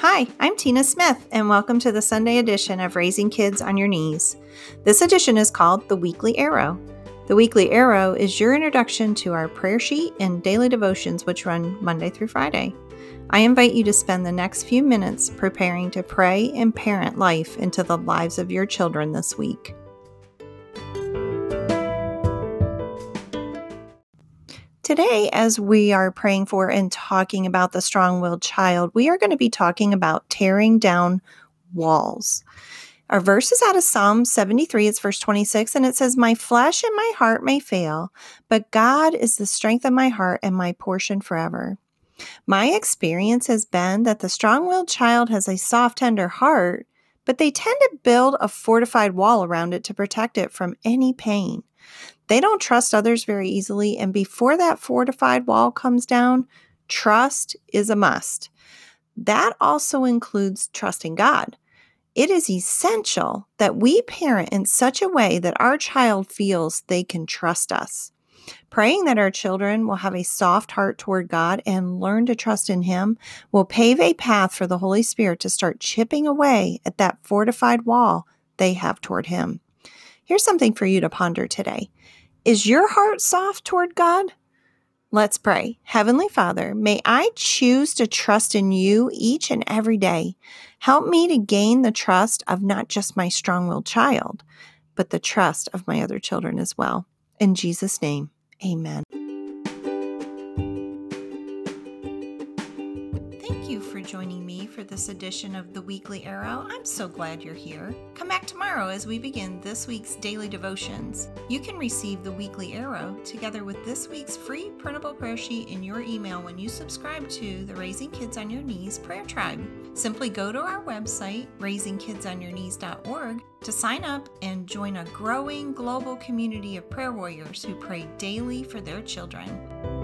Hi, I'm Tina Smith, and welcome to the Sunday edition of Raising Kids on Your Knees. This edition is called The Weekly Arrow. The Weekly Arrow is your introduction to our prayer sheet and daily devotions, which run Monday through Friday. I invite you to spend the next few minutes preparing to pray and parent life into the lives of your children this week. Today, as we are praying for and talking about the strong willed child, we are going to be talking about tearing down walls. Our verse is out of Psalm 73, it's verse 26, and it says, My flesh and my heart may fail, but God is the strength of my heart and my portion forever. My experience has been that the strong willed child has a soft, tender heart, but they tend to build a fortified wall around it to protect it from any pain. They don't trust others very easily. And before that fortified wall comes down, trust is a must. That also includes trusting God. It is essential that we parent in such a way that our child feels they can trust us. Praying that our children will have a soft heart toward God and learn to trust in Him will pave a path for the Holy Spirit to start chipping away at that fortified wall they have toward Him. Here's something for you to ponder today. Is your heart soft toward God? Let's pray. Heavenly Father, may I choose to trust in you each and every day. Help me to gain the trust of not just my strong willed child, but the trust of my other children as well. In Jesus' name, amen. Joining me for this edition of the Weekly Arrow. I'm so glad you're here. Come back tomorrow as we begin this week's daily devotions. You can receive the Weekly Arrow together with this week's free printable prayer sheet in your email when you subscribe to the Raising Kids on Your Knees Prayer Tribe. Simply go to our website, raisingkidsonyourknees.org, to sign up and join a growing global community of prayer warriors who pray daily for their children.